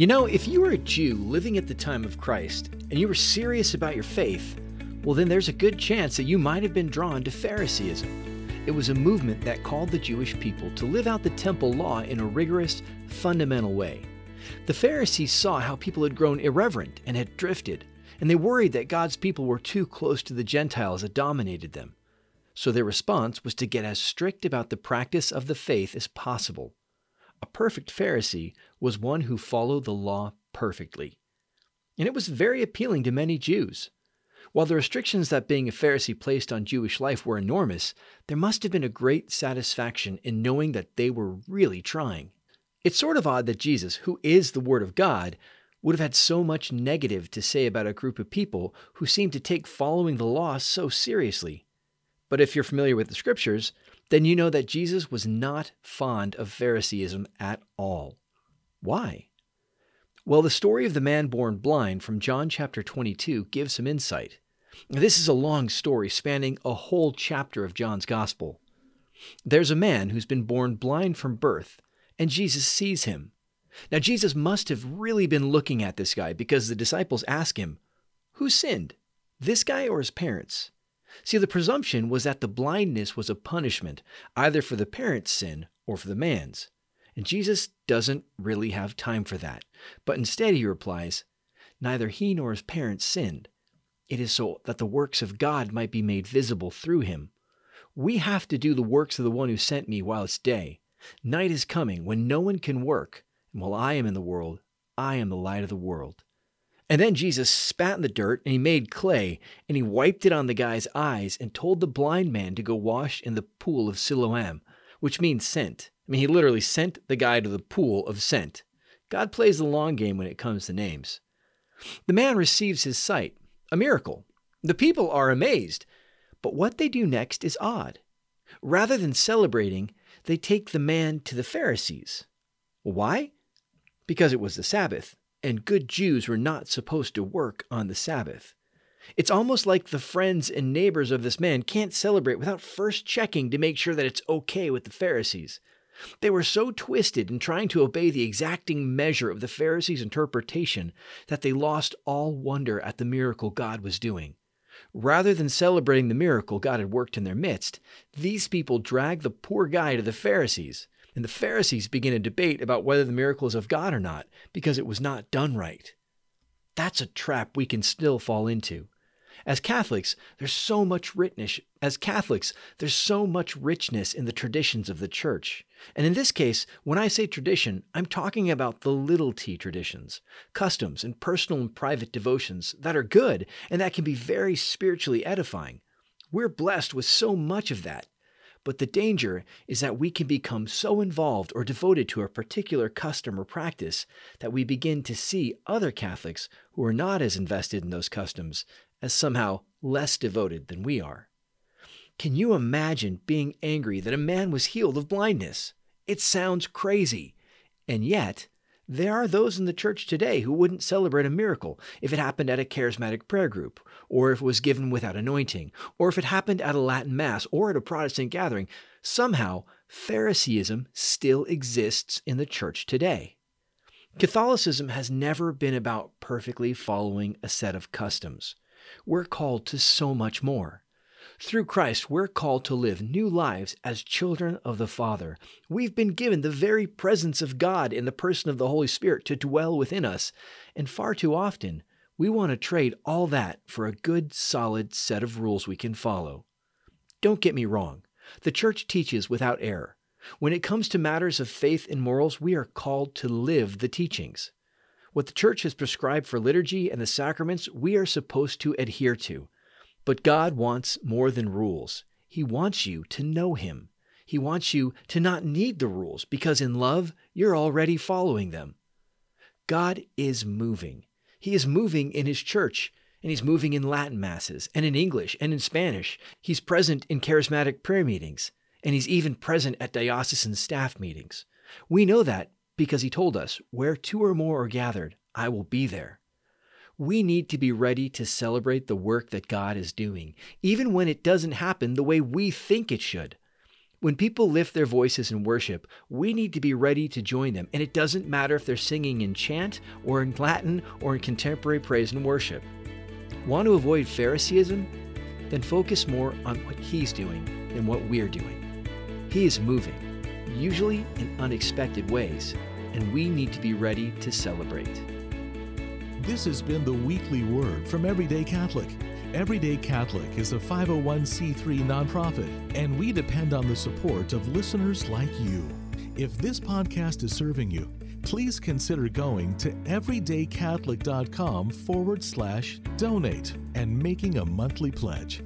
You know, if you were a Jew living at the time of Christ and you were serious about your faith, well, then there's a good chance that you might have been drawn to Phariseeism. It was a movement that called the Jewish people to live out the temple law in a rigorous, fundamental way. The Pharisees saw how people had grown irreverent and had drifted, and they worried that God's people were too close to the Gentiles that dominated them. So their response was to get as strict about the practice of the faith as possible. A perfect Pharisee was one who followed the law perfectly. And it was very appealing to many Jews. While the restrictions that being a Pharisee placed on Jewish life were enormous, there must have been a great satisfaction in knowing that they were really trying. It's sort of odd that Jesus, who is the Word of God, would have had so much negative to say about a group of people who seemed to take following the law so seriously. But if you're familiar with the scriptures, then you know that Jesus was not fond of Phariseeism at all. Why? Well, the story of the man born blind from John chapter 22 gives some insight. This is a long story spanning a whole chapter of John's gospel. There's a man who's been born blind from birth, and Jesus sees him. Now, Jesus must have really been looking at this guy because the disciples ask him, Who sinned, this guy or his parents? See, the presumption was that the blindness was a punishment, either for the parent's sin or for the man's. And Jesus doesn't really have time for that. But instead, he replies, Neither he nor his parents sinned. It is so that the works of God might be made visible through him. We have to do the works of the one who sent me while it's day. Night is coming when no one can work, and while I am in the world, I am the light of the world. And then Jesus spat in the dirt and he made clay and he wiped it on the guy's eyes and told the blind man to go wash in the pool of Siloam, which means sent. I mean, he literally sent the guy to the pool of sent. God plays the long game when it comes to names. The man receives his sight, a miracle. The people are amazed. But what they do next is odd. Rather than celebrating, they take the man to the Pharisees. Why? Because it was the Sabbath and good Jews were not supposed to work on the Sabbath. It's almost like the friends and neighbors of this man can't celebrate without first checking to make sure that it's okay with the Pharisees. They were so twisted in trying to obey the exacting measure of the Pharisees' interpretation that they lost all wonder at the miracle God was doing. Rather than celebrating the miracle God had worked in their midst, these people dragged the poor guy to the Pharisees and the Pharisees begin a debate about whether the miracle is of God or not because it was not done right. That's a trap we can still fall into. As Catholics, there's so much richness. As Catholics, there's so much richness in the traditions of the church. And in this case, when I say tradition, I'm talking about the little t traditions, customs and personal and private devotions that are good and that can be very spiritually edifying. We're blessed with so much of that, but the danger is that we can become so involved or devoted to a particular custom or practice that we begin to see other Catholics who are not as invested in those customs as somehow less devoted than we are. Can you imagine being angry that a man was healed of blindness? It sounds crazy. And yet, there are those in the church today who wouldn't celebrate a miracle if it happened at a charismatic prayer group, or if it was given without anointing, or if it happened at a Latin Mass or at a Protestant gathering. Somehow, Phariseeism still exists in the church today. Catholicism has never been about perfectly following a set of customs. We're called to so much more. Through Christ, we're called to live new lives as children of the Father. We've been given the very presence of God in the person of the Holy Spirit to dwell within us. And far too often, we want to trade all that for a good, solid set of rules we can follow. Don't get me wrong. The church teaches without error. When it comes to matters of faith and morals, we are called to live the teachings. What the church has prescribed for liturgy and the sacraments, we are supposed to adhere to. But God wants more than rules. He wants you to know Him. He wants you to not need the rules because in love, you're already following them. God is moving. He is moving in His church, and He's moving in Latin masses, and in English, and in Spanish. He's present in charismatic prayer meetings, and He's even present at diocesan staff meetings. We know that because He told us, Where two or more are gathered, I will be there we need to be ready to celebrate the work that God is doing, even when it doesn't happen the way we think it should. When people lift their voices in worship, we need to be ready to join them, and it doesn't matter if they're singing in chant or in Latin or in contemporary praise and worship. Want to avoid Phariseeism? Then focus more on what He's doing than what we're doing. He is moving, usually in unexpected ways, and we need to be ready to celebrate. This has been the weekly word from Everyday Catholic. Everyday Catholic is a 501c3 nonprofit, and we depend on the support of listeners like you. If this podcast is serving you, please consider going to everydaycatholic.com forward slash donate and making a monthly pledge.